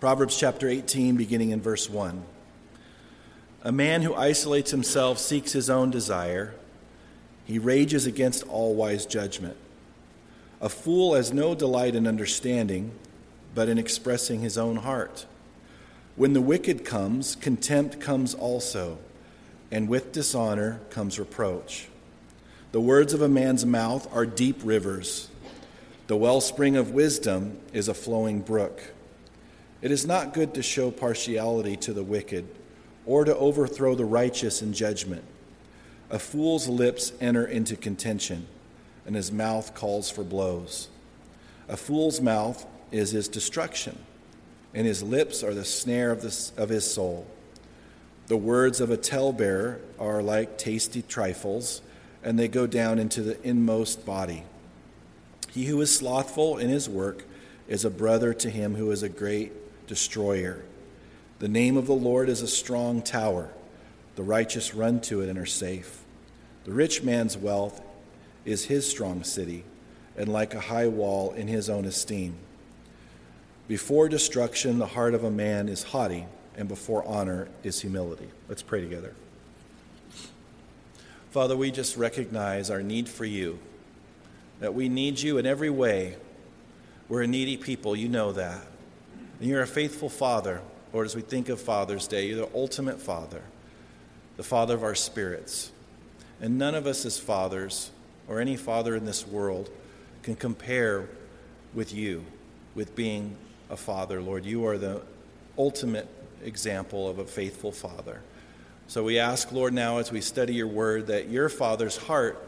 Proverbs chapter 18, beginning in verse 1. A man who isolates himself seeks his own desire. He rages against all wise judgment. A fool has no delight in understanding, but in expressing his own heart. When the wicked comes, contempt comes also, and with dishonor comes reproach. The words of a man's mouth are deep rivers. The wellspring of wisdom is a flowing brook. It is not good to show partiality to the wicked or to overthrow the righteous in judgment. A fool's lips enter into contention, and his mouth calls for blows. A fool's mouth is his destruction, and his lips are the snare of, the, of his soul. The words of a talebearer are like tasty trifles, and they go down into the inmost body. He who is slothful in his work is a brother to him who is a great destroyer. The name of the Lord is a strong tower. The righteous run to it and are safe. The rich man's wealth is his strong city, and like a high wall in his own esteem. Before destruction, the heart of a man is haughty, and before honor is humility. Let's pray together. Father, we just recognize our need for you, that we need you in every way. We're a needy people, you know that. And you're a faithful Father. Lord, as we think of Father's Day, you're the ultimate Father, the Father of our spirits. And none of us as fathers, or any father in this world, can compare with you, with being a father, Lord. You are the ultimate example of a faithful father. So we ask, Lord, now as we study your word, that your Father's heart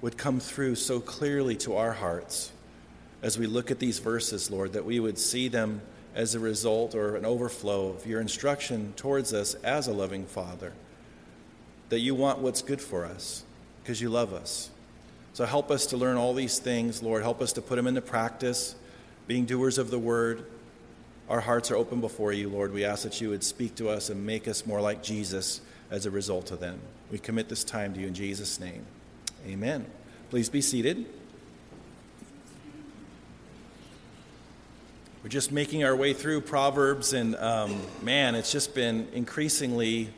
would come through so clearly to our hearts as we look at these verses, Lord, that we would see them as a result or an overflow of your instruction towards us as a loving Father. That you want what's good for us because you love us. So help us to learn all these things, Lord. Help us to put them into practice, being doers of the word. Our hearts are open before you, Lord. We ask that you would speak to us and make us more like Jesus as a result of them. We commit this time to you in Jesus' name. Amen. Please be seated. We're just making our way through Proverbs, and um, man, it's just been increasingly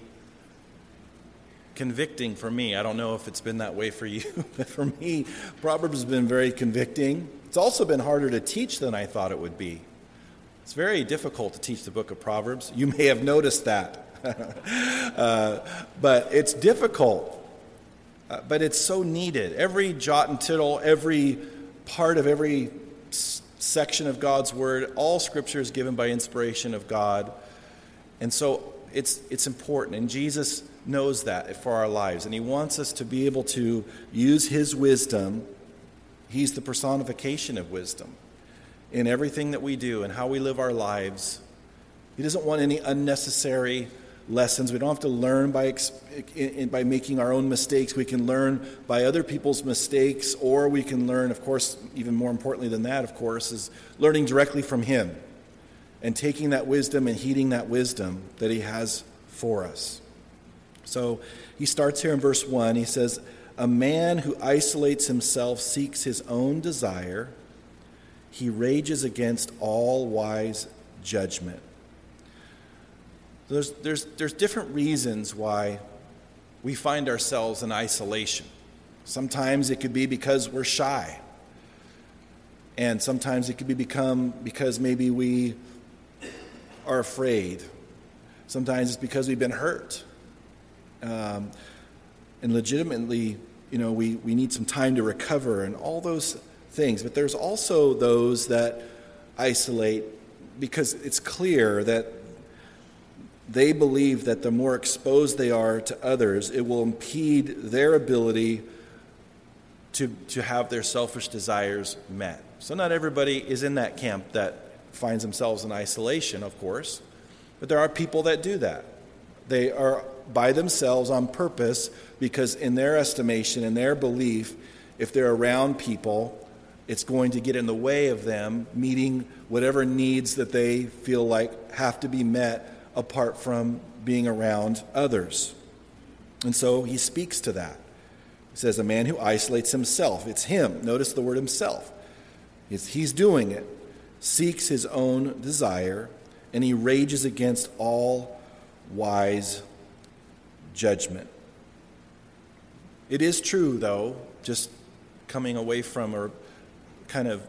convicting for me. I don't know if it's been that way for you, but for me, Proverbs has been very convicting. It's also been harder to teach than I thought it would be. It's very difficult to teach the book of Proverbs. You may have noticed that. uh, but it's difficult, uh, but it's so needed. Every jot and tittle, every part of every section of God's Word. All Scripture is given by inspiration of God. And so it's, it's important. And Jesus knows that for our lives. And He wants us to be able to use His wisdom. He's the personification of wisdom in everything that we do and how we live our lives. He doesn't want any unnecessary lessons. We don't have to learn by, by making our own mistakes. We can learn by other people's mistakes, or we can learn, of course, even more importantly than that, of course, is learning directly from Him and taking that wisdom and heeding that wisdom that He has for us. So he starts here in verse 1. He says, A man who isolates himself seeks his own desire, he rages against all wise judgment. There's, there's, there's different reasons why we find ourselves in isolation. Sometimes it could be because we're shy. And sometimes it could be become because maybe we are afraid. Sometimes it's because we've been hurt. Um, and legitimately, you know, we, we need some time to recover and all those things. But there's also those that isolate because it's clear that they believe that the more exposed they are to others, it will impede their ability to, to have their selfish desires met. So, not everybody is in that camp that finds themselves in isolation, of course, but there are people that do that. They are by themselves on purpose because, in their estimation, in their belief, if they're around people, it's going to get in the way of them meeting whatever needs that they feel like have to be met apart from being around others. And so he speaks to that. He says, A man who isolates himself, it's him. Notice the word himself. It's, he's doing it, seeks his own desire, and he rages against all wise judgment. It is true, though, just coming away from or kind of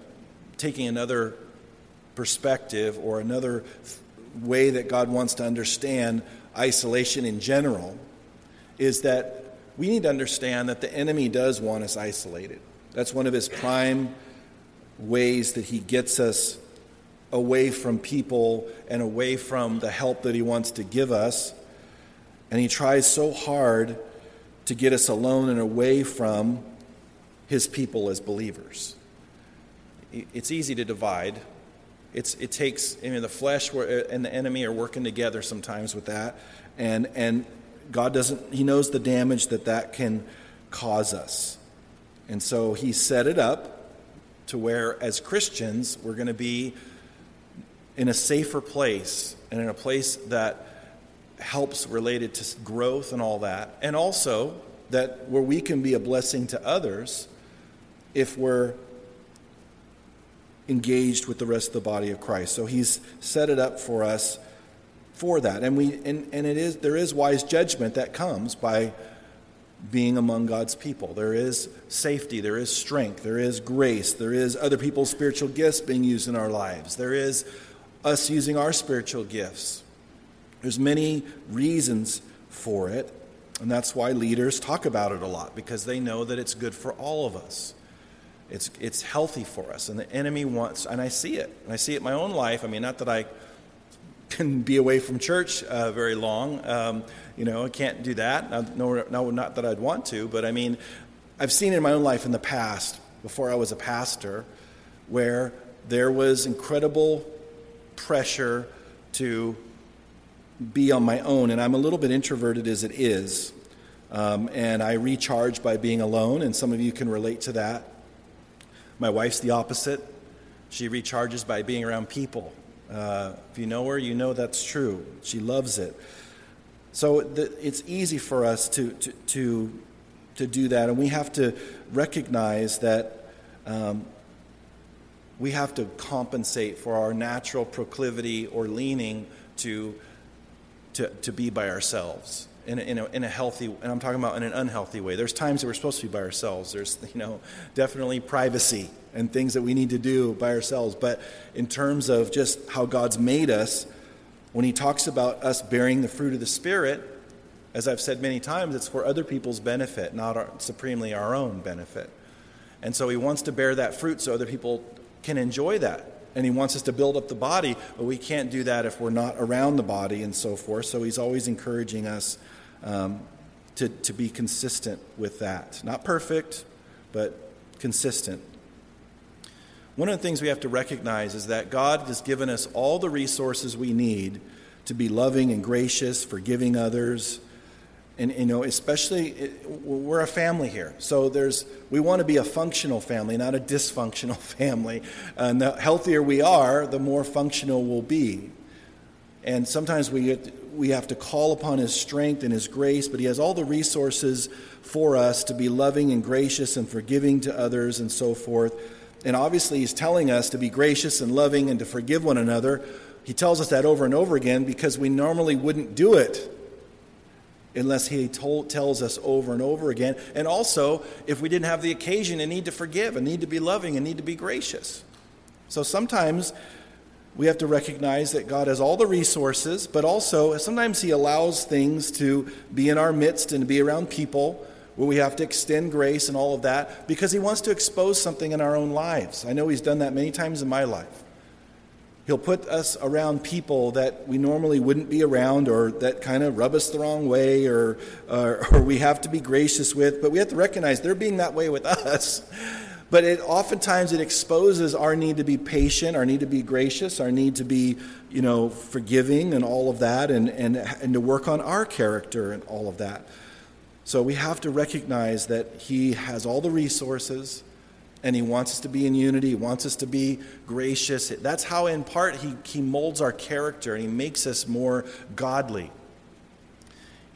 taking another perspective or another way that God wants to understand isolation in general, is that we need to understand that the enemy does want us isolated. That's one of his prime ways that he gets us away from people and away from the help that he wants to give us. And he tries so hard to get us alone and away from his people as believers. It's easy to divide. It's, it takes, I mean, the flesh and the enemy are working together sometimes with that. And, and God doesn't, He knows the damage that that can cause us. And so He set it up to where, as Christians, we're going to be in a safer place and in a place that helps related to growth and all that. And also that where we can be a blessing to others if we're engaged with the rest of the body of Christ. So he's set it up for us for that. And we and, and it is there is wise judgment that comes by being among God's people. There is safety, there is strength, there is grace, there is other people's spiritual gifts being used in our lives. There is us using our spiritual gifts. There's many reasons for it, and that's why leaders talk about it a lot because they know that it's good for all of us. It's, it's healthy for us, and the enemy wants, and I see it, and I see it in my own life. I mean, not that I can be away from church uh, very long. Um, you know, I can't do that. No, no, not that I'd want to, but I mean, I've seen in my own life in the past, before I was a pastor, where there was incredible pressure to be on my own, and I'm a little bit introverted as it is. Um, and I recharge by being alone, and some of you can relate to that. My wife's the opposite. She recharges by being around people. Uh, if you know her, you know that's true. She loves it. So the, it's easy for us to, to, to, to, do that, and we have to recognize that um, we have to compensate for our natural proclivity or leaning to, to, to be by ourselves in a, in, a, in a healthy and i'm talking about in an unhealthy way. There's times that we're supposed to be by ourselves. There's you know definitely privacy and things that we need to do by ourselves. But in terms of just how god's made us when he talks about us bearing the fruit of the spirit as i've said many times it's for other people's benefit not our, supremely our own benefit. And so he wants to bear that fruit so other people can enjoy that. And he wants us to build up the body, but we can't do that if we're not around the body and so forth. So he's always encouraging us um, to, to be consistent with that. Not perfect, but consistent. One of the things we have to recognize is that God has given us all the resources we need to be loving and gracious, forgiving others. And you know, especially we're a family here, so there's we want to be a functional family, not a dysfunctional family. And the healthier we are, the more functional we'll be. And sometimes we get, we have to call upon His strength and His grace, but He has all the resources for us to be loving and gracious and forgiving to others and so forth. And obviously, He's telling us to be gracious and loving and to forgive one another. He tells us that over and over again because we normally wouldn't do it unless He told, tells us over and over again. And also, if we didn't have the occasion and need to forgive and need to be loving and need to be gracious. So sometimes we have to recognize that God has all the resources, but also sometimes He allows things to be in our midst and to be around people where we have to extend grace and all of that because He wants to expose something in our own lives. I know He's done that many times in my life. He'll put us around people that we normally wouldn't be around or that kind of rub us the wrong way or, or, or we have to be gracious with, but we have to recognize they're being that way with us. But it oftentimes it exposes our need to be patient, our need to be gracious, our need to be, you know, forgiving and all of that, and, and, and to work on our character and all of that. So we have to recognize that He has all the resources and He wants us to be in unity. He wants us to be gracious. That's how, in part, He, he molds our character and He makes us more godly.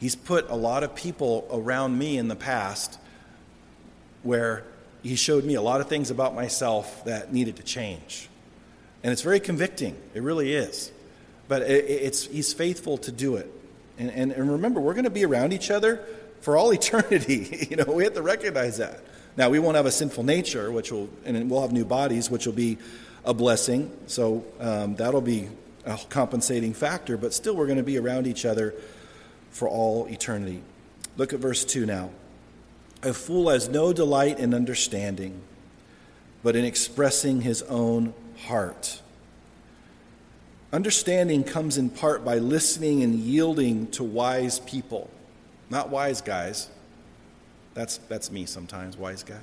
He's put a lot of people around me in the past where he showed me a lot of things about myself that needed to change. And it's very convicting. It really is. But it, it's, he's faithful to do it. And, and, and remember, we're going to be around each other for all eternity. you know, we have to recognize that. Now, we won't have a sinful nature, which will, and we'll have new bodies, which will be a blessing. So um, that'll be a compensating factor, but still, we're going to be around each other for all eternity. Look at verse 2 now. A fool has no delight in understanding, but in expressing his own heart. Understanding comes in part by listening and yielding to wise people, not wise guys. That's, that's me sometimes, wise guy.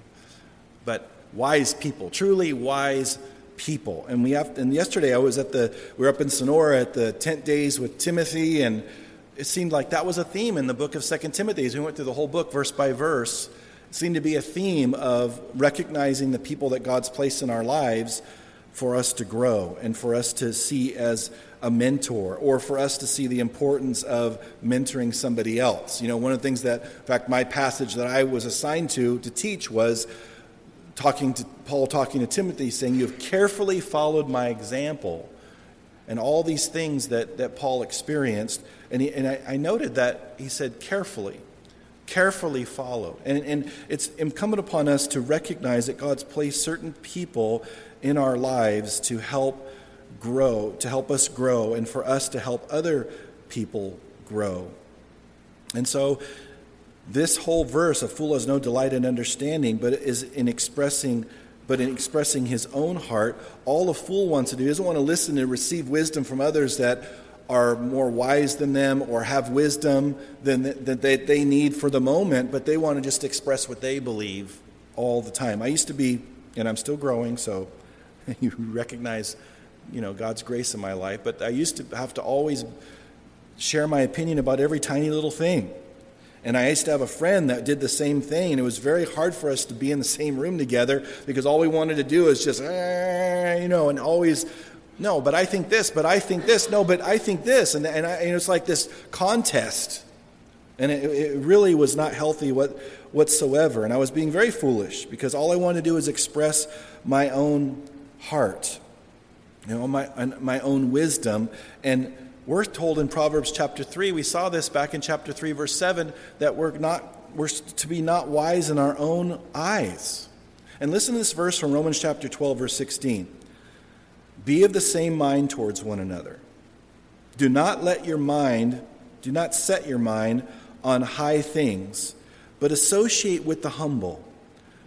But wise people, truly wise people. And we have, and yesterday I was at the, we were up in Sonora at the tent days with Timothy, and it seemed like that was a theme in the book of Second Timothy. As we went through the whole book, verse by verse, it seemed to be a theme of recognizing the people that God's placed in our lives for us to grow and for us to see as a mentor or for us to see the importance of mentoring somebody else. You know, one of the things that, in fact, my passage that I was assigned to to teach was talking to Paul talking to Timothy, saying, You have carefully followed my example. And all these things that, that Paul experienced. And, he, and I, I noted that he said, carefully carefully follow. And, and it's incumbent upon us to recognize that God's placed certain people in our lives to help grow, to help us grow, and for us to help other people grow. And so, this whole verse, a fool has no delight in understanding, but is in expressing but in expressing his own heart, all a fool wants to do, he doesn't want to listen and receive wisdom from others that are more wise than them or have wisdom than that they, they need for the moment, but they want to just express what they believe all the time. I used to be, and I'm still growing, so you recognize, you know, God's grace in my life. But I used to have to always share my opinion about every tiny little thing. And I used to have a friend that did the same thing, and it was very hard for us to be in the same room together because all we wanted to do is just, eh, you know, and always, no, but I think this, but I think this, no, but I think this. And, and, I, and it's like this contest. And it, it really was not healthy what, whatsoever. And I was being very foolish because all I wanted to do was express my own heart, you know, my, my own wisdom. And we're told in Proverbs chapter 3, we saw this back in chapter 3, verse 7, that we're, not, we're to be not wise in our own eyes. And listen to this verse from Romans chapter 12, verse 16. Be of the same mind towards one another. Do not let your mind, do not set your mind on high things, but associate with the humble.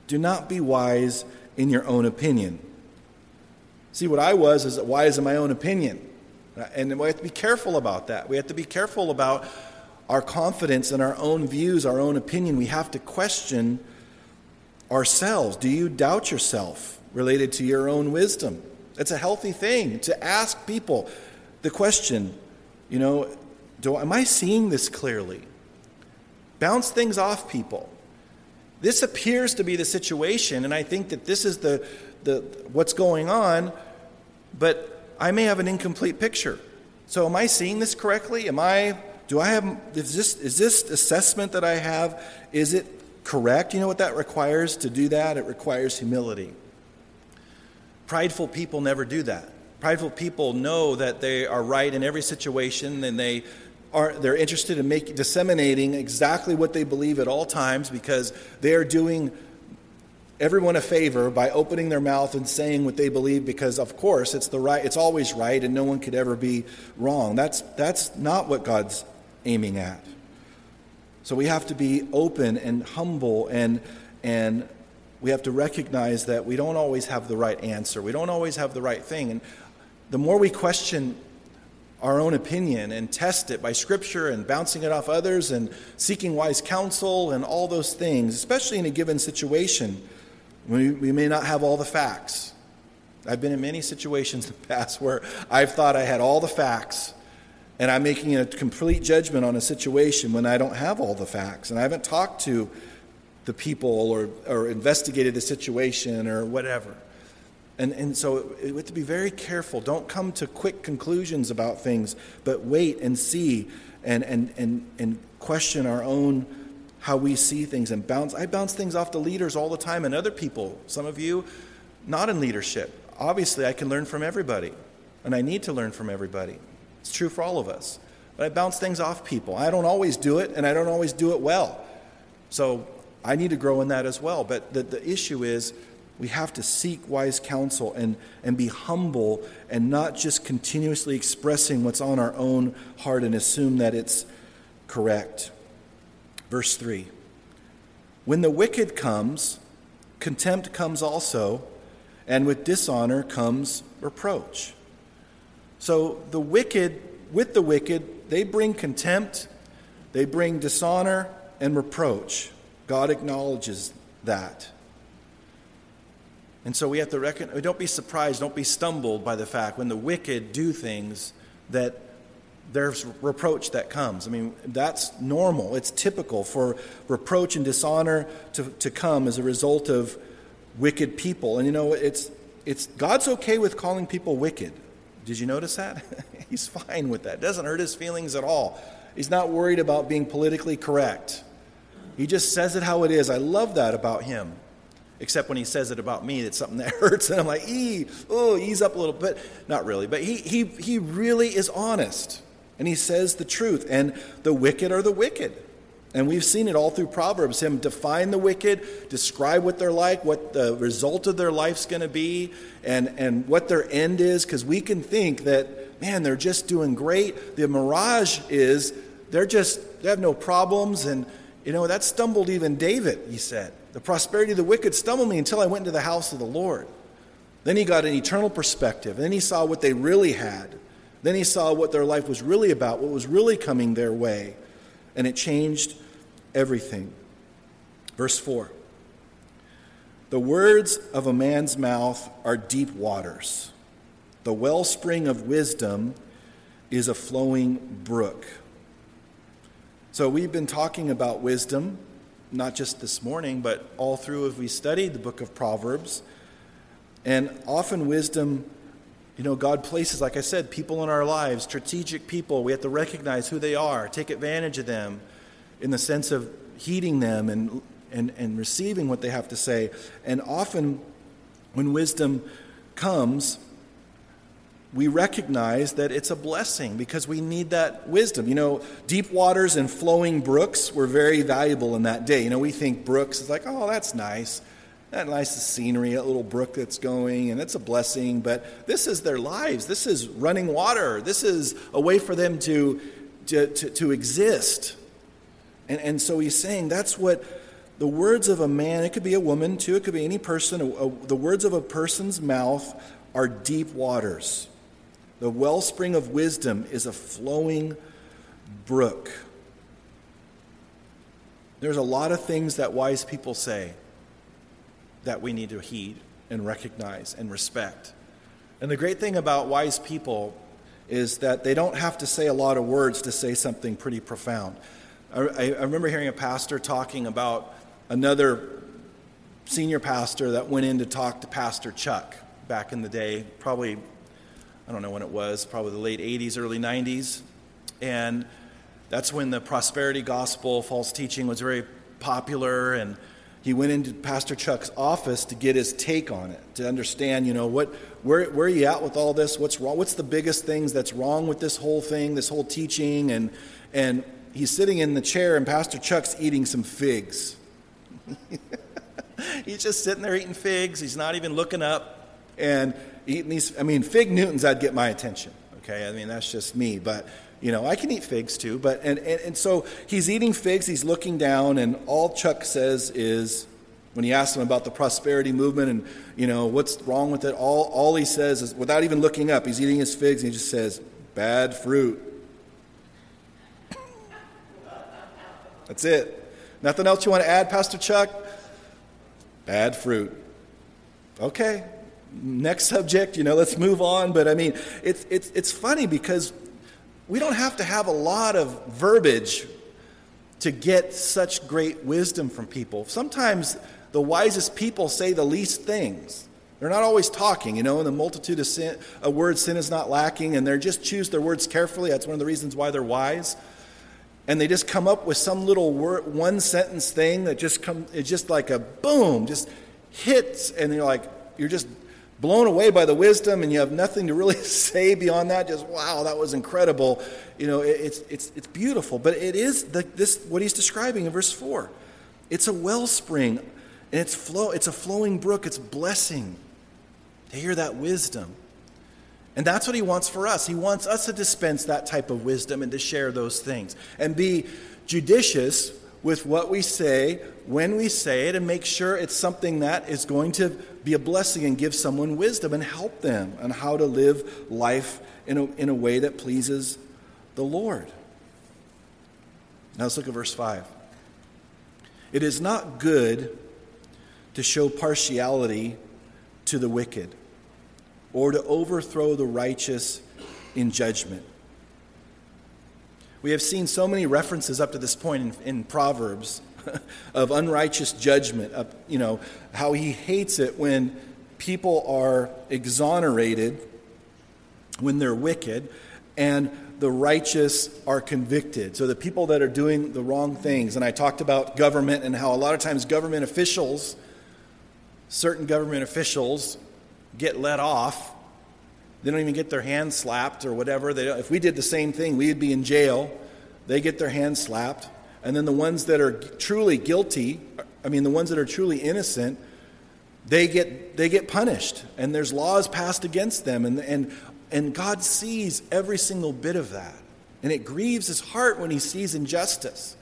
Do not be wise in your own opinion. See, what I was is wise in my own opinion. And we have to be careful about that. We have to be careful about our confidence in our own views, our own opinion. We have to question ourselves. Do you doubt yourself related to your own wisdom? It's a healthy thing to ask people the question, you know, do, am I seeing this clearly? Bounce things off people. This appears to be the situation, and I think that this is the, the what's going on but I may have an incomplete picture. So, am I seeing this correctly? Am I, do I have, is this, is this assessment that I have, is it correct? You know what that requires to do that? It requires humility. Prideful people never do that. Prideful people know that they are right in every situation and they are they're interested in making disseminating exactly what they believe at all times because they are doing everyone a favor by opening their mouth and saying what they believe because of course it's the right it's always right and no one could ever be wrong. That's that's not what god's aiming at. So we have to be open and humble and and we have to recognize that we don't always have the right answer. We don't always have the right thing. And the more we question our own opinion and test it by scripture and bouncing it off others and seeking wise counsel and all those things especially in a given situation we, we may not have all the facts. I've been in many situations in the past where I've thought I had all the facts, and I'm making a complete judgment on a situation when I don't have all the facts, and I haven't talked to the people or, or investigated the situation or whatever. And, and so we have to be very careful. Don't come to quick conclusions about things, but wait and see and, and, and, and question our own how we see things and bounce. I bounce things off the leaders all the time and other people. Some of you, not in leadership. Obviously, I can learn from everybody, and I need to learn from everybody. It's true for all of us. But I bounce things off people. I don't always do it, and I don't always do it well. So I need to grow in that as well. But the, the issue is we have to seek wise counsel and, and be humble and not just continuously expressing what's on our own heart and assume that it's correct. Verse 3 When the wicked comes, contempt comes also, and with dishonor comes reproach. So the wicked, with the wicked, they bring contempt, they bring dishonor and reproach. God acknowledges that. And so we have to reckon, don't be surprised, don't be stumbled by the fact when the wicked do things that there's reproach that comes. I mean, that's normal. It's typical for reproach and dishonor to, to come as a result of wicked people. And you know, it's, it's God's okay with calling people wicked. Did you notice that? He's fine with that. It doesn't hurt his feelings at all. He's not worried about being politically correct. He just says it how it is. I love that about him. Except when he says it about me, it's something that hurts, and I'm like, ee, oh, ease up a little bit. Not really, but he, he, he really is honest, and he says the truth. And the wicked are the wicked. And we've seen it all through Proverbs him define the wicked, describe what they're like, what the result of their life's going to be, and, and what their end is, because we can think that, man, they're just doing great. The mirage is they're just, they have no problems. And, you know, that stumbled even David, he said. The prosperity of the wicked stumbled me until I went into the house of the Lord. Then he got an eternal perspective. And then he saw what they really had. Then he saw what their life was really about, what was really coming their way and it changed everything. Verse 4 The words of a man's mouth are deep waters, the wellspring of wisdom is a flowing brook. So, we've been talking about wisdom, not just this morning, but all through as we studied the book of Proverbs. And often, wisdom you know, God places, like I said, people in our lives, strategic people. We have to recognize who they are, take advantage of them in the sense of heeding them and, and, and receiving what they have to say. And often, when wisdom comes, we recognize that it's a blessing because we need that wisdom. You know, deep waters and flowing brooks were very valuable in that day. You know, we think brooks is like, oh, that's nice that nice scenery, a little brook that's going, and it's a blessing. But this is their lives. This is running water. This is a way for them to, to, to, to exist. And, and so he's saying that's what the words of a man, it could be a woman too, it could be any person, a, a, the words of a person's mouth are deep waters. The wellspring of wisdom is a flowing brook. There's a lot of things that wise people say that we need to heed and recognize and respect. And the great thing about wise people is that they don't have to say a lot of words to say something pretty profound. I, I remember hearing a pastor talking about another senior pastor that went in to talk to Pastor Chuck back in the day, probably, I don't know when it was, probably the late 80s, early 90s. And that's when the prosperity gospel, false teaching was very popular. And he went into Pastor Chuck's office to get his take on it, to understand, you know, what, where, where are you at with all this? What's wrong? What's the biggest things that's wrong with this whole thing, this whole teaching? And, and he's sitting in the chair, and Pastor Chuck's eating some figs. he's just sitting there eating figs. He's not even looking up and eating these. I mean, fig Newtons, I'd get my attention. Okay, I mean, that's just me. But you know, I can eat figs too, but and, and, and so he's eating figs, he's looking down, and all Chuck says is when he asks him about the prosperity movement and you know what's wrong with it, all, all he says is without even looking up, he's eating his figs and he just says, Bad fruit. That's it. Nothing else you want to add, Pastor Chuck? Bad fruit. Okay, next subject, you know, let's move on. But I mean, it's, it's, it's funny because we don't have to have a lot of verbiage to get such great wisdom from people. Sometimes the wisest people say the least things. They're not always talking, you know, in the multitude of, sin, of words, sin is not lacking, and they just choose their words carefully. That's one of the reasons why they're wise. And they just come up with some little word, one sentence thing that just come, it's just like a boom, just hits, and you're like, you're just blown away by the wisdom and you have nothing to really say beyond that just wow that was incredible. You know it, it's, it's, it's beautiful. But it is the, this what he's describing in verse 4 it's a wellspring and it's flow it's a flowing brook. It's blessing to hear that wisdom. And that's what he wants for us. He wants us to dispense that type of wisdom and to share those things and be judicious with what we say when we say it and make sure it's something that is going to be a blessing and give someone wisdom and help them on how to live life in a, in a way that pleases the Lord. Now let's look at verse 5. It is not good to show partiality to the wicked or to overthrow the righteous in judgment. We have seen so many references up to this point in, in Proverbs of unrighteous judgment, of, you know, how he hates it when people are exonerated, when they're wicked, and the righteous are convicted. So the people that are doing the wrong things, and I talked about government and how a lot of times government officials, certain government officials, get let off. They don't even get their hands slapped or whatever. if we did the same thing, we'd be in jail. They get their hands slapped. And then the ones that are truly guilty, I mean, the ones that are truly innocent, they get, they get punished. And there's laws passed against them. And, and, and God sees every single bit of that. And it grieves his heart when he sees injustice.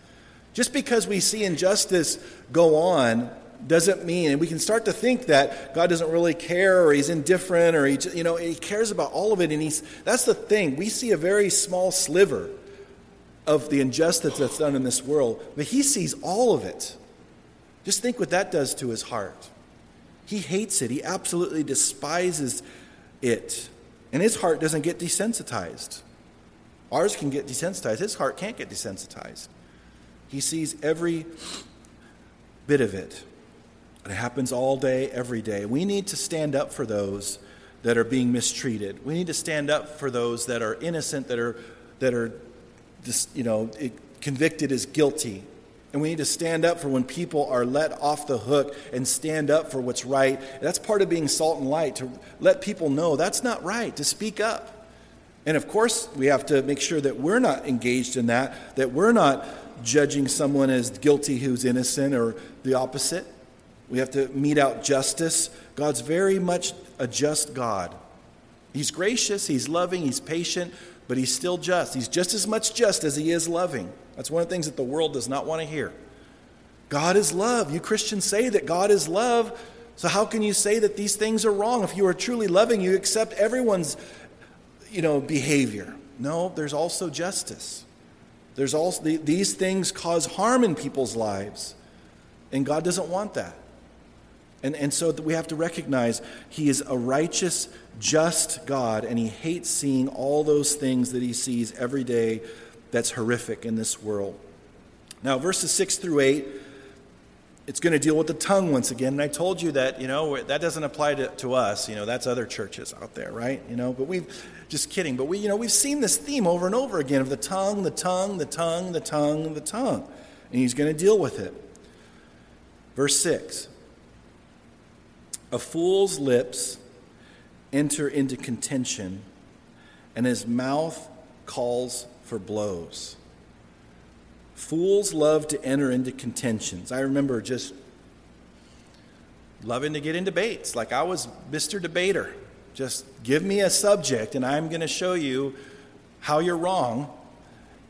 Just because we see injustice go on doesn't mean, and we can start to think that God doesn't really care or he's indifferent or he, you know, he cares about all of it. And he's, that's the thing. We see a very small sliver of the injustice that's done in this world, but he sees all of it. Just think what that does to his heart. He hates it, he absolutely despises it. And his heart doesn't get desensitized. Ours can get desensitized, his heart can't get desensitized. He sees every bit of it. It happens all day, every day. We need to stand up for those that are being mistreated. We need to stand up for those that are innocent, that are, that are you know, convicted as guilty. And we need to stand up for when people are let off the hook and stand up for what's right. That's part of being salt and light, to let people know that's not right, to speak up. And of course, we have to make sure that we're not engaged in that, that we're not judging someone as guilty who's innocent or the opposite. We have to mete out justice. God's very much a just God. He's gracious, He's loving, He's patient, but he's still just. He's just as much just as he is loving. That's one of the things that the world does not want to hear. God is love. You Christians say that God is love. So how can you say that these things are wrong? If you are truly loving, you accept everyone's you know, behavior. No, there's also justice. There's also these things cause harm in people's lives. And God doesn't want that. And, and so we have to recognize He is a righteous, just God, and He hates seeing all those things that He sees every day that's horrific in this world. Now, verses 6 through 8, it's going to deal with the tongue once again. And I told you that, you know, that doesn't apply to, to us. You know, that's other churches out there, right? You know, but we've, just kidding, but we, you know, we've seen this theme over and over again of the tongue, the tongue, the tongue, the tongue, the tongue. And He's going to deal with it. Verse 6 a fool's lips enter into contention, and his mouth calls for blows. Fools love to enter into contentions. I remember just loving to get in debates. Like I was Mr. Debater. Just give me a subject, and I'm going to show you how you're wrong.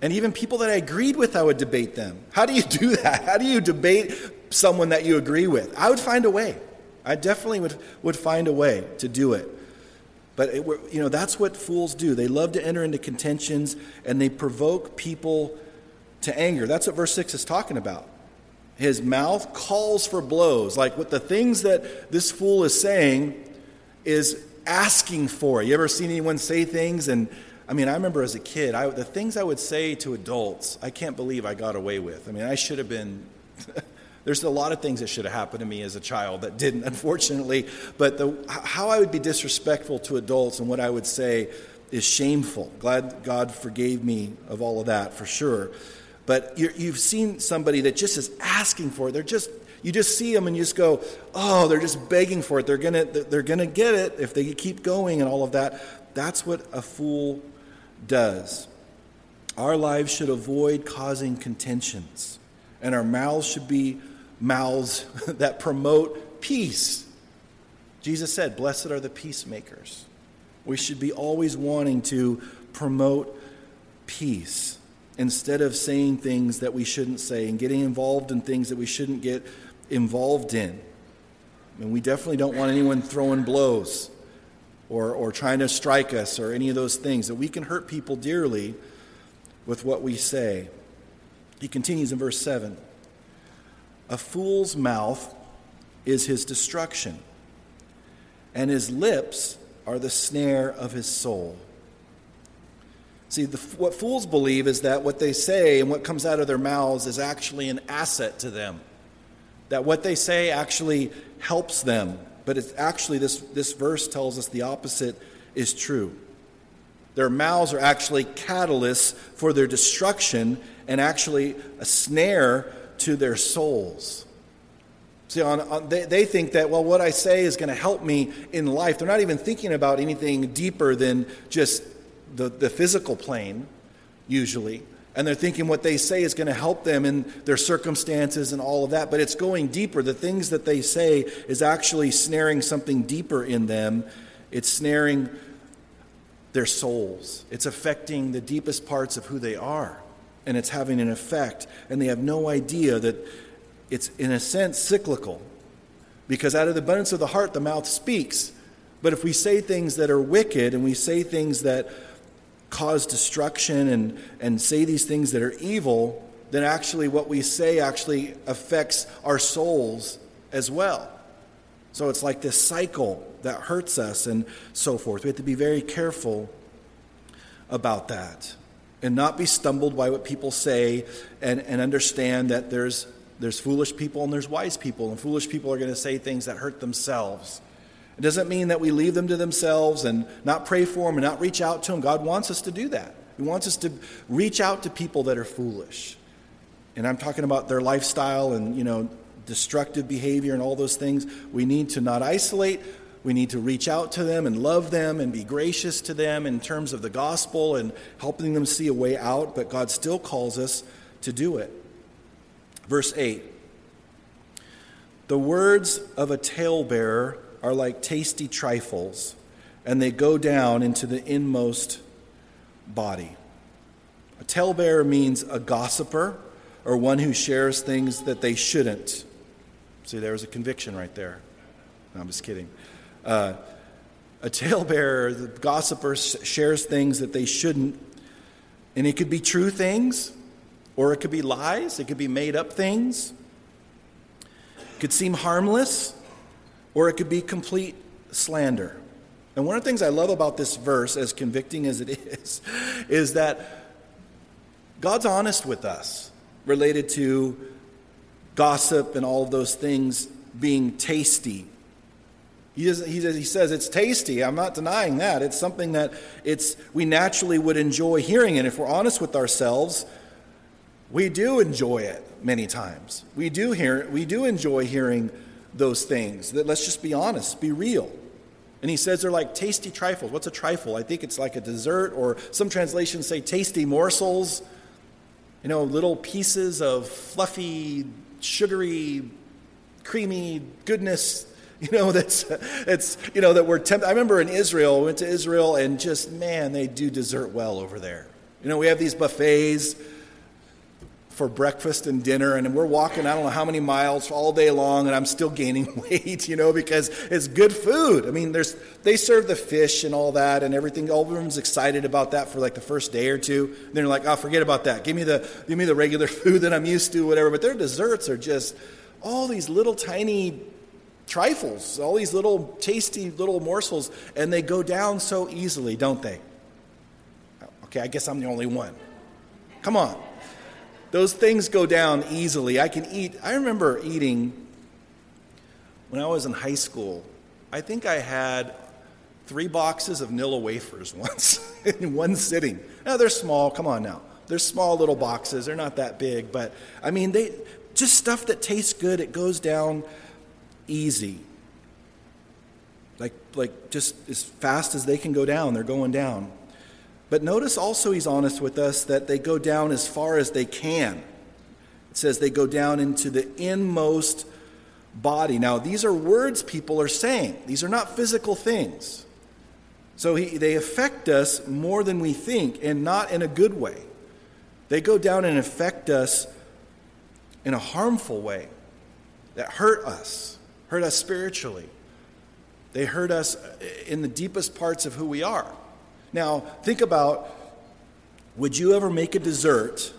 And even people that I agreed with, I would debate them. How do you do that? How do you debate someone that you agree with? I would find a way. I definitely would, would find a way to do it. But it, you know, that's what fools do. They love to enter into contentions and they provoke people to anger. That's what verse 6 is talking about. His mouth calls for blows. Like what the things that this fool is saying is asking for. You ever seen anyone say things and I mean, I remember as a kid, I, the things I would say to adults, I can't believe I got away with. I mean, I should have been There's a lot of things that should have happened to me as a child that didn't, unfortunately. But the, how I would be disrespectful to adults and what I would say is shameful. Glad God forgave me of all of that for sure. But you have seen somebody that just is asking for it. They're just, you just see them and you just go, oh, they're just begging for it. They're to they're to get it if they keep going and all of that. That's what a fool does. Our lives should avoid causing contentions, and our mouths should be mouths that promote peace. Jesus said, Blessed are the peacemakers. We should be always wanting to promote peace instead of saying things that we shouldn't say and getting involved in things that we shouldn't get involved in. And we definitely don't want anyone throwing blows or, or trying to strike us or any of those things, that we can hurt people dearly with what we say. He continues in verse 7 A fool's mouth is his destruction, and his lips are the snare of his soul. See, the, what fools believe is that what they say and what comes out of their mouths is actually an asset to them. That what they say actually helps them. But it's actually, this, this verse tells us the opposite is true. Their mouths are actually catalysts for their destruction and actually a snare to their souls. See, on, on, they, they think that, well, what I say is going to help me in life. They're not even thinking about anything deeper than just the, the physical plane, usually. And they're thinking what they say is going to help them in their circumstances and all of that. But it's going deeper. The things that they say is actually snaring something deeper in them. It's snaring their souls, it's affecting the deepest parts of who they are. And it's having an effect. And they have no idea that it's, in a sense, cyclical. Because out of the abundance of the heart, the mouth speaks. But if we say things that are wicked and we say things that cause destruction and, and say these things that are evil, then actually what we say actually affects our souls as well. So it's like this cycle that hurts us and so forth. We have to be very careful about that and not be stumbled by what people say and, and understand that there's, there's foolish people and there's wise people, and foolish people are going to say things that hurt themselves. It doesn't mean that we leave them to themselves and not pray for them and not reach out to them. God wants us to do that. He wants us to reach out to people that are foolish. And I'm talking about their lifestyle and, you know, destructive behavior and all those things. We need to not isolate. We need to reach out to them and love them and be gracious to them in terms of the gospel and helping them see a way out, but God still calls us to do it. Verse 8 The words of a talebearer are like tasty trifles, and they go down into the inmost body. A talebearer means a gossiper or one who shares things that they shouldn't. See, there's a conviction right there. No, I'm just kidding. Uh, a talebearer, the gossiper, shares things that they shouldn't. And it could be true things, or it could be lies, it could be made up things. It could seem harmless, or it could be complete slander. And one of the things I love about this verse, as convicting as it is, is that God's honest with us related to gossip and all of those things being tasty. He, he, he says it's tasty. I'm not denying that. It's something that it's, we naturally would enjoy hearing. And if we're honest with ourselves, we do enjoy it many times. We do, hear, we do enjoy hearing those things. That let's just be honest, be real. And he says they're like tasty trifles. What's a trifle? I think it's like a dessert, or some translations say tasty morsels. You know, little pieces of fluffy, sugary, creamy goodness. You know, that's it's you know that we're tempted. I remember in Israel, went to Israel, and just man, they do dessert well over there. You know, we have these buffets for breakfast and dinner, and we're walking I don't know how many miles all day long, and I'm still gaining weight, you know, because it's good food. I mean, there's they serve the fish and all that and everything. All of them's excited about that for like the first day or two. And they're like, "Oh, forget about that. Give me the give me the regular food that I'm used to, whatever." But their desserts are just all these little tiny trifles, all these little tasty little morsels, and they go down so easily, don't they? Okay, I guess I'm the only one. Come on. Those things go down easily. I can eat. I remember eating when I was in high school. I think I had three boxes of Nilla wafers once in one sitting. Now they're small. Come on now. They're small little boxes. They're not that big, but I mean they just stuff that tastes good, it goes down easy. Like, like just as fast as they can go down, they're going down. But notice also he's honest with us that they go down as far as they can. It says they go down into the inmost body. Now, these are words people are saying, these are not physical things. So he, they affect us more than we think, and not in a good way. They go down and affect us in a harmful way that hurt us, hurt us spiritually. They hurt us in the deepest parts of who we are. Now, think about would you ever make a dessert?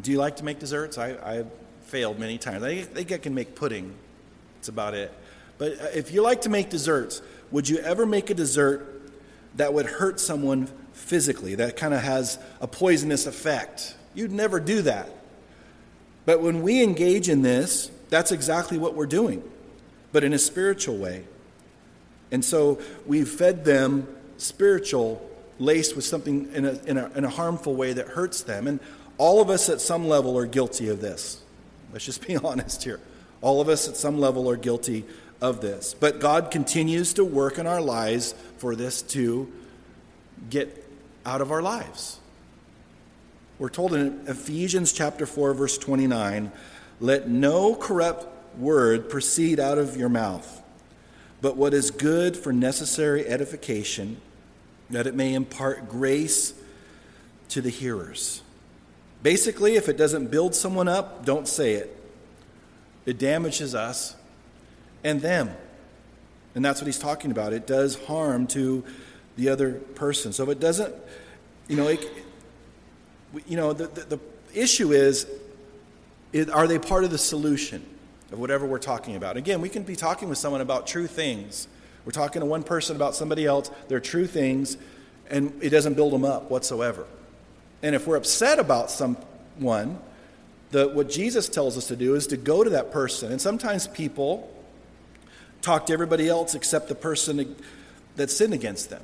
Do you like to make desserts? I, I failed many times. I think I can make pudding. That's about it. But if you like to make desserts, would you ever make a dessert that would hurt someone physically, that kind of has a poisonous effect. You'd never do that. But when we engage in this, that's exactly what we're doing, but in a spiritual way. And so we've fed them spiritual, laced with something in a, in a, in a harmful way that hurts them. And all of us at some level are guilty of this. Let's just be honest here. All of us at some level are guilty of this. But God continues to work in our lives for this to get out of our lives. We're told in Ephesians chapter 4 verse 29, let no corrupt word proceed out of your mouth, but what is good for necessary edification, that it may impart grace to the hearers. Basically, if it doesn't build someone up, don't say it. It damages us and them. And that's what he's talking about. It does harm to the other person. So if it doesn't, you know, it, you know, the, the, the issue is, is, are they part of the solution of whatever we're talking about? Again, we can be talking with someone about true things. We're talking to one person about somebody else, they're true things, and it doesn't build them up whatsoever. And if we're upset about someone, the, what Jesus tells us to do is to go to that person. And sometimes people talk to everybody else except the person that sinned against them.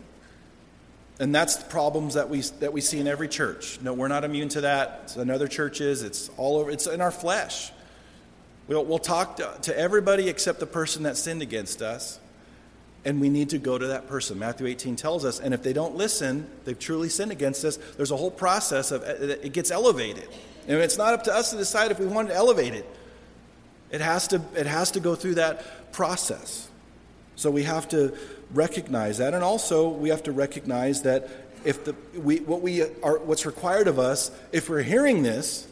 And that's the problems that we, that we see in every church. No, we're not immune to that. It's in other churches, it's all over, it's in our flesh. We'll, we'll talk to, to everybody except the person that sinned against us, and we need to go to that person. Matthew 18 tells us, and if they don't listen, they've truly sinned against us. There's a whole process of uh, it gets elevated. And it's not up to us to decide if we want to elevate it. It has to, it has to go through that process. So we have to recognize that. And also, we have to recognize that if the, we, what we are, what's required of us, if we're hearing this,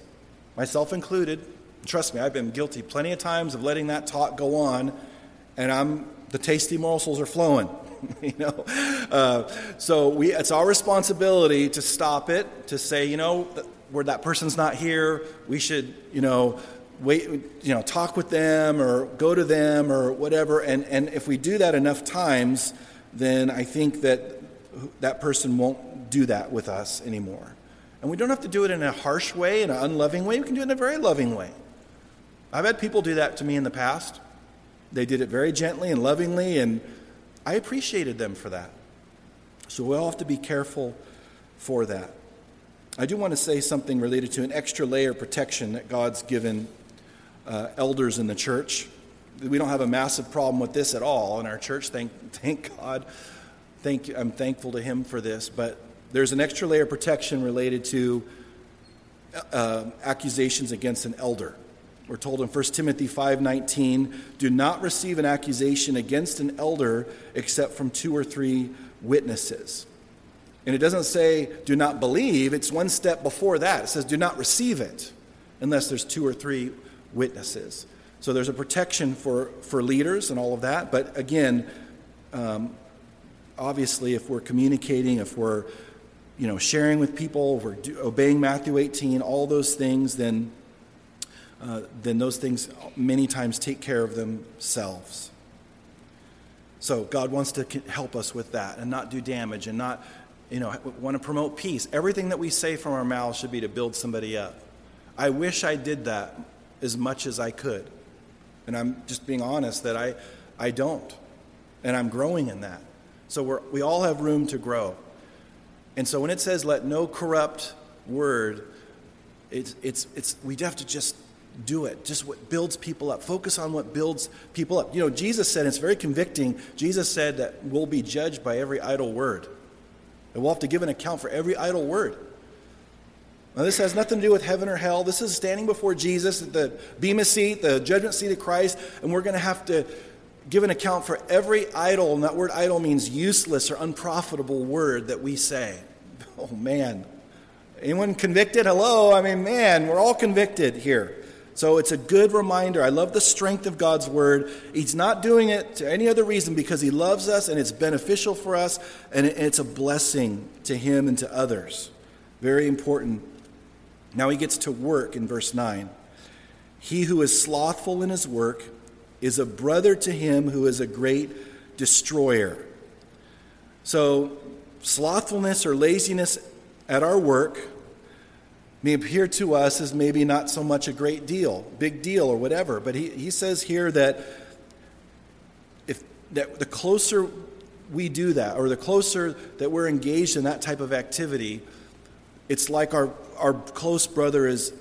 myself included, trust me, I've been guilty plenty of times of letting that talk go on, and I'm the tasty morsels are flowing. you know, uh, so we, it's our responsibility to stop it, to say, you know, where that person's not here, we should, you know, wait, you know, talk with them or go to them or whatever. And, and if we do that enough times, then I think that that person won't do that with us anymore. And we don't have to do it in a harsh way, in an unloving way. We can do it in a very loving way. I've had people do that to me in the past. They did it very gently and lovingly, and I appreciated them for that. So we all have to be careful for that. I do want to say something related to an extra layer of protection that God's given uh, elders in the church. We don't have a massive problem with this at all in our church. Thank, thank God. Thank, I'm thankful to Him for this. But there's an extra layer of protection related to uh, accusations against an elder. We're told in 1 Timothy 5:19, "Do not receive an accusation against an elder except from two or three witnesses." And it doesn't say do not believe, it's one step before that. It says do not receive it unless there's two or three witnesses. So there's a protection for, for leaders and all of that. But again, um, obviously, if we're communicating, if we're you know, sharing with people, we're do, obeying Matthew 18, all those things, then, uh, then those things many times take care of themselves. So God wants to help us with that and not do damage and not, you know, want to promote peace. Everything that we say from our mouths should be to build somebody up. I wish I did that as much as I could. And I'm just being honest that I, I don't. And I'm growing in that. So we're, we all have room to grow. And so when it says, let no corrupt word, it's, it's, it's, we have to just do it. Just what builds people up. Focus on what builds people up. You know, Jesus said, it's very convicting. Jesus said that we'll be judged by every idle word. And we'll have to give an account for every idle word. Now, this has nothing to do with heaven or hell. This is standing before Jesus at the Bema seat, the judgment seat of Christ, and we're going to have to give an account for every idle, and that word idle means useless or unprofitable word that we say. Oh, man. Anyone convicted? Hello? I mean, man, we're all convicted here. So it's a good reminder. I love the strength of God's word. He's not doing it to any other reason because he loves us and it's beneficial for us and it's a blessing to him and to others. Very important. Now he gets to work in verse 9. He who is slothful in his work is a brother to him who is a great destroyer. So, slothfulness or laziness at our work may appear to us as maybe not so much a great deal, big deal, or whatever. But he, he says here that if that the closer we do that, or the closer that we're engaged in that type of activity, it's like our, our close brother is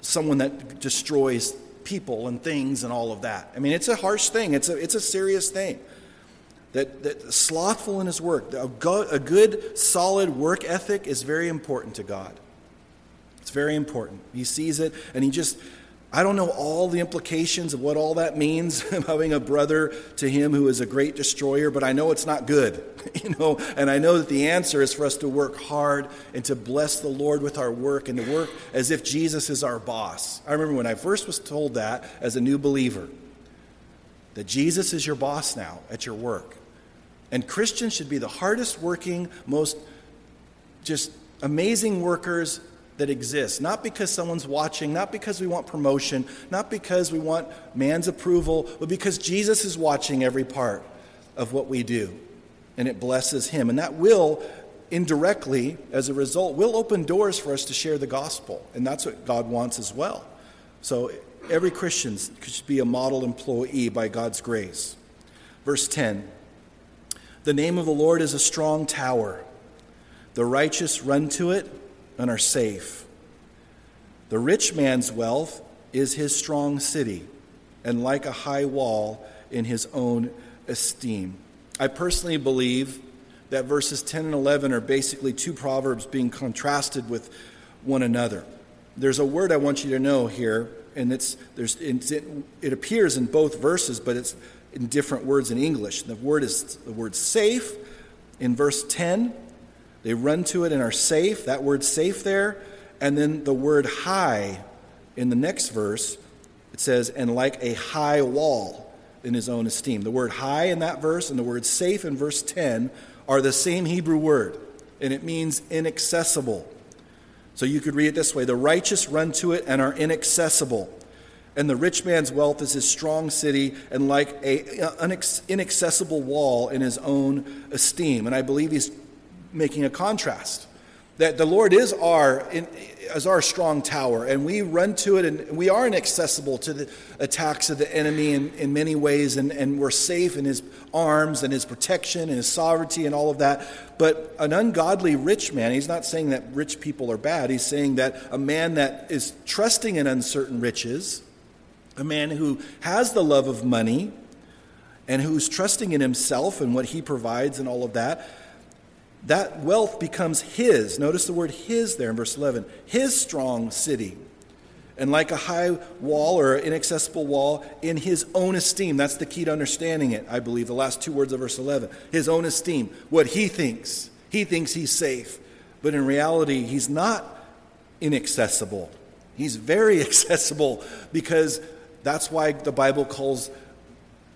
someone that destroys people and things and all of that. I mean, it's a harsh thing, it's a, it's a serious thing. That, that slothful in his work, a good, a good, solid work ethic is very important to God. It's very important. He sees it and he just, I don't know all the implications of what all that means, having a brother to him who is a great destroyer, but I know it's not good, you know, and I know that the answer is for us to work hard and to bless the Lord with our work and to work as if Jesus is our boss. I remember when I first was told that as a new believer, that Jesus is your boss now at your work. And Christians should be the hardest working, most just amazing workers that exists. Not because someone's watching, not because we want promotion, not because we want man's approval, but because Jesus is watching every part of what we do. And it blesses him. And that will, indirectly, as a result, will open doors for us to share the gospel. And that's what God wants as well. So every Christian should be a model employee by God's grace. Verse 10 The name of the Lord is a strong tower. The righteous run to it and are safe. The rich man's wealth is his strong city, and like a high wall in his own esteem. I personally believe that verses 10 and 11 are basically two proverbs being contrasted with one another. There's a word I want you to know here, and it's, there's, it appears in both verses, but it's in different words in English. The word is the word safe in verse 10, they run to it and are safe. That word safe there. And then the word high in the next verse, it says, and like a high wall in his own esteem. The word high in that verse and the word safe in verse 10 are the same Hebrew word, and it means inaccessible. So you could read it this way The righteous run to it and are inaccessible. And the rich man's wealth is his strong city and like an uh, inaccessible wall in his own esteem. And I believe he's making a contrast. That the Lord is our, in, as our strong tower, and we run to it, and we are inaccessible to the attacks of the enemy in, in many ways, and, and we're safe in his arms and his protection and his sovereignty and all of that. But an ungodly rich man, he's not saying that rich people are bad, he's saying that a man that is trusting in uncertain riches, a man who has the love of money, and who's trusting in himself and what he provides and all of that that wealth becomes his. Notice the word his there in verse 11. His strong city. And like a high wall or inaccessible wall, in his own esteem. That's the key to understanding it, I believe. The last two words of verse 11. His own esteem. What he thinks. He thinks he's safe. But in reality, he's not inaccessible. He's very accessible because that's why the Bible calls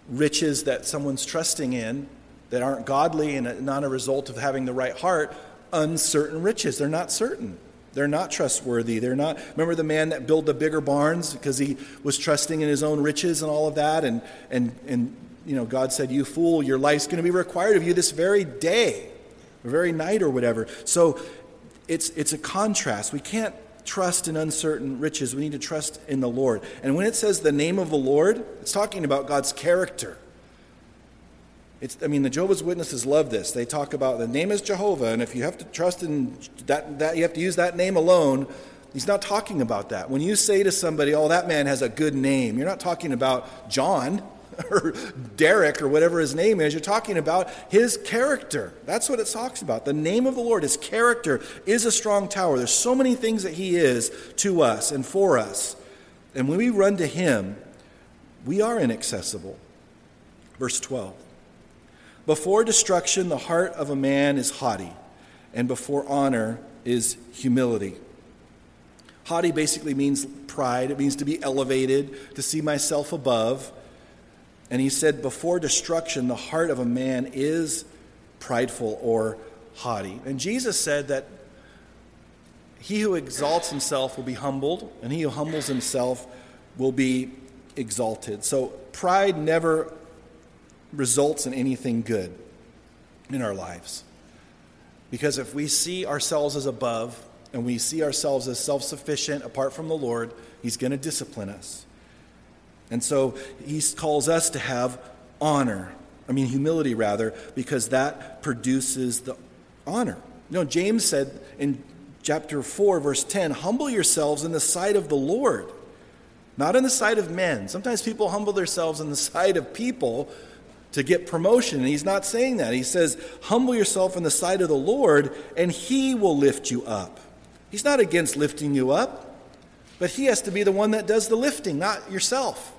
riches that someone's trusting in that aren't godly and not a result of having the right heart, uncertain riches. They're not certain. They're not trustworthy. They're not. Remember the man that built the bigger barns because he was trusting in his own riches and all of that, and and and you know God said, "You fool, your life's going to be required of you this very day, or very night, or whatever." So it's it's a contrast. We can't trust in uncertain riches. We need to trust in the Lord. And when it says the name of the Lord, it's talking about God's character. It's, I mean, the Jehovah's Witnesses love this. They talk about the name is Jehovah, and if you have to trust in that, that you have to use that name alone, he's not talking about that. When you say to somebody, oh, that man has a good name, you're not talking about John or Derek or whatever his name is. You're talking about his character. That's what it talks about. The name of the Lord, his character, is a strong tower. There's so many things that he is to us and for us. And when we run to him, we are inaccessible. Verse 12. Before destruction, the heart of a man is haughty, and before honor is humility. Haughty basically means pride, it means to be elevated, to see myself above. And he said, Before destruction, the heart of a man is prideful or haughty. And Jesus said that he who exalts himself will be humbled, and he who humbles himself will be exalted. So pride never results in anything good in our lives. Because if we see ourselves as above and we see ourselves as self sufficient apart from the Lord, He's going to discipline us. And so He calls us to have honor. I mean, humility, rather, because that produces the honor. You know, James said in chapter 4, verse 10 Humble yourselves in the sight of the Lord, not in the sight of men. Sometimes people humble themselves in the sight of people to get promotion. And he's not saying that. He says, Humble yourself in the sight of the Lord, and he will lift you up. He's not against lifting you up, but he has to be the one that does the lifting, not yourself.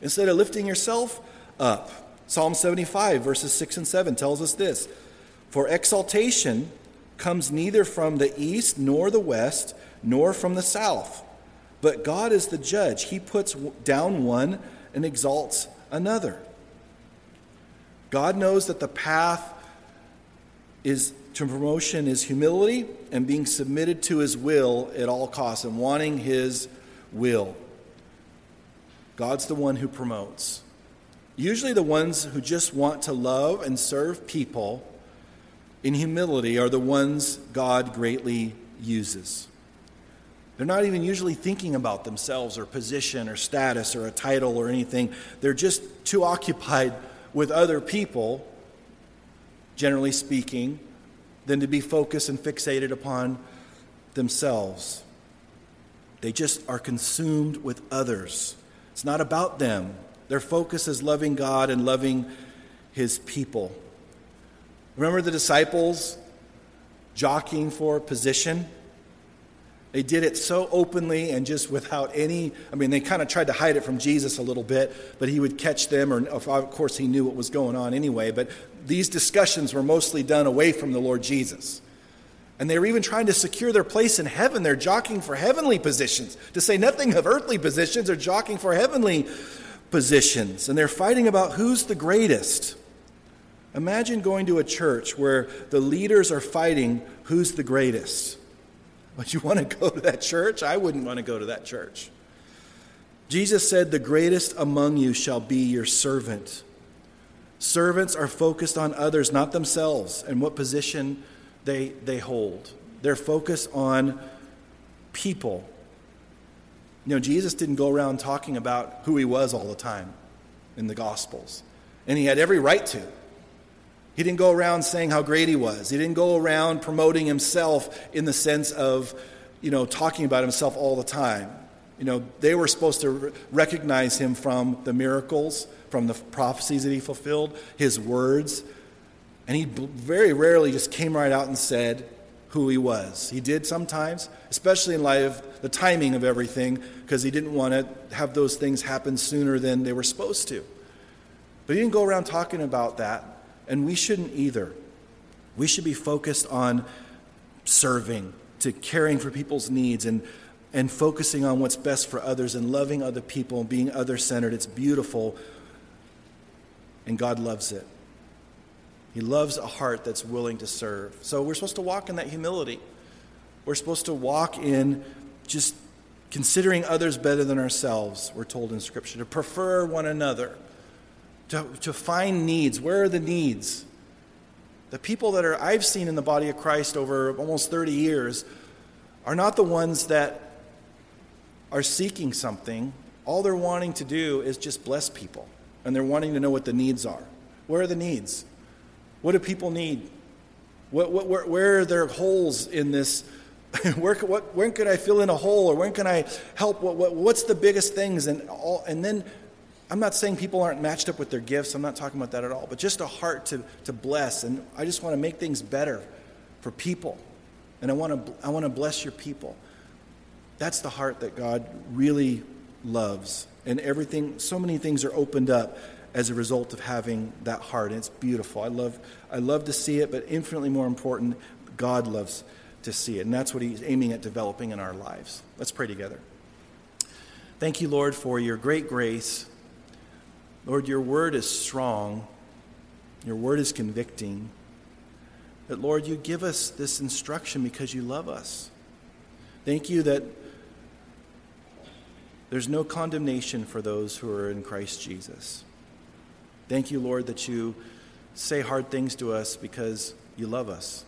Instead of lifting yourself up. Psalm 75, verses 6 and 7 tells us this For exaltation comes neither from the east nor the west, nor from the south. But God is the judge. He puts down one and exalts another. God knows that the path is to promotion is humility and being submitted to his will at all costs and wanting his will. God's the one who promotes. Usually, the ones who just want to love and serve people in humility are the ones God greatly uses. They're not even usually thinking about themselves or position or status or a title or anything. They're just too occupied with other people, generally speaking, than to be focused and fixated upon themselves. They just are consumed with others. It's not about them. Their focus is loving God and loving His people. Remember the disciples jockeying for position? They did it so openly and just without any. I mean, they kind of tried to hide it from Jesus a little bit, but he would catch them, or of course, he knew what was going on anyway. But these discussions were mostly done away from the Lord Jesus. And they were even trying to secure their place in heaven. They're jockeying for heavenly positions. To say nothing of earthly positions, they're jockeying for heavenly positions. And they're fighting about who's the greatest. Imagine going to a church where the leaders are fighting who's the greatest. Would you want to go to that church? I wouldn't want to go to that church. Jesus said, The greatest among you shall be your servant. Servants are focused on others, not themselves, and what position they, they hold. They're focused on people. You know, Jesus didn't go around talking about who he was all the time in the Gospels, and he had every right to. He didn't go around saying how great he was. He didn't go around promoting himself in the sense of, you know, talking about himself all the time. You know, they were supposed to recognize him from the miracles, from the prophecies that he fulfilled, his words. And he very rarely just came right out and said who he was. He did sometimes, especially in light of the timing of everything, because he didn't want to have those things happen sooner than they were supposed to. But he didn't go around talking about that and we shouldn't either. We should be focused on serving, to caring for people's needs and, and focusing on what's best for others and loving other people and being other centered. It's beautiful, and God loves it. He loves a heart that's willing to serve. So we're supposed to walk in that humility. We're supposed to walk in just considering others better than ourselves, we're told in Scripture, to prefer one another to, to find needs. Where are the needs? The people that are I've seen in the body of Christ over almost 30 years are not the ones that are seeking something. All they're wanting to do is just bless people, and they're wanting to know what the needs are. Where are the needs? What do people need? What, what, where, where are there holes in this where, what, when could I fill in a hole or when can I help? What, what, what's the biggest things? And, all, and then I'm not saying people aren't matched up with their gifts. I'm not talking about that at all. But just a heart to, to bless. And I just want to make things better for people. And I want to, I want to bless your people. That's the heart that God really loves. And everything, so many things are opened up as a result of having that heart. And it's beautiful. I love, I love to see it, but infinitely more important, God loves to see it. And that's what He's aiming at developing in our lives. Let's pray together. Thank you, Lord, for your great grace. Lord, your word is strong, your word is convicting. But Lord, you give us this instruction because you love us. Thank you that there's no condemnation for those who are in Christ Jesus. Thank you, Lord, that you say hard things to us because you love us.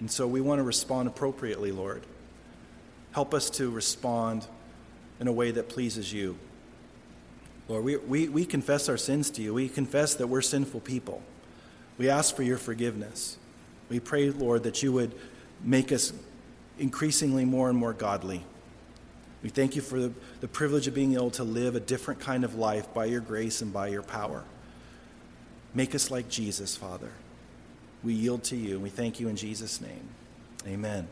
And so we want to respond appropriately, Lord. Help us to respond in a way that pleases you. Lord, we, we, we confess our sins to you. We confess that we're sinful people. We ask for your forgiveness. We pray, Lord, that you would make us increasingly more and more godly. We thank you for the, the privilege of being able to live a different kind of life by your grace and by your power. Make us like Jesus, Father. We yield to you, and we thank you in Jesus' name. Amen.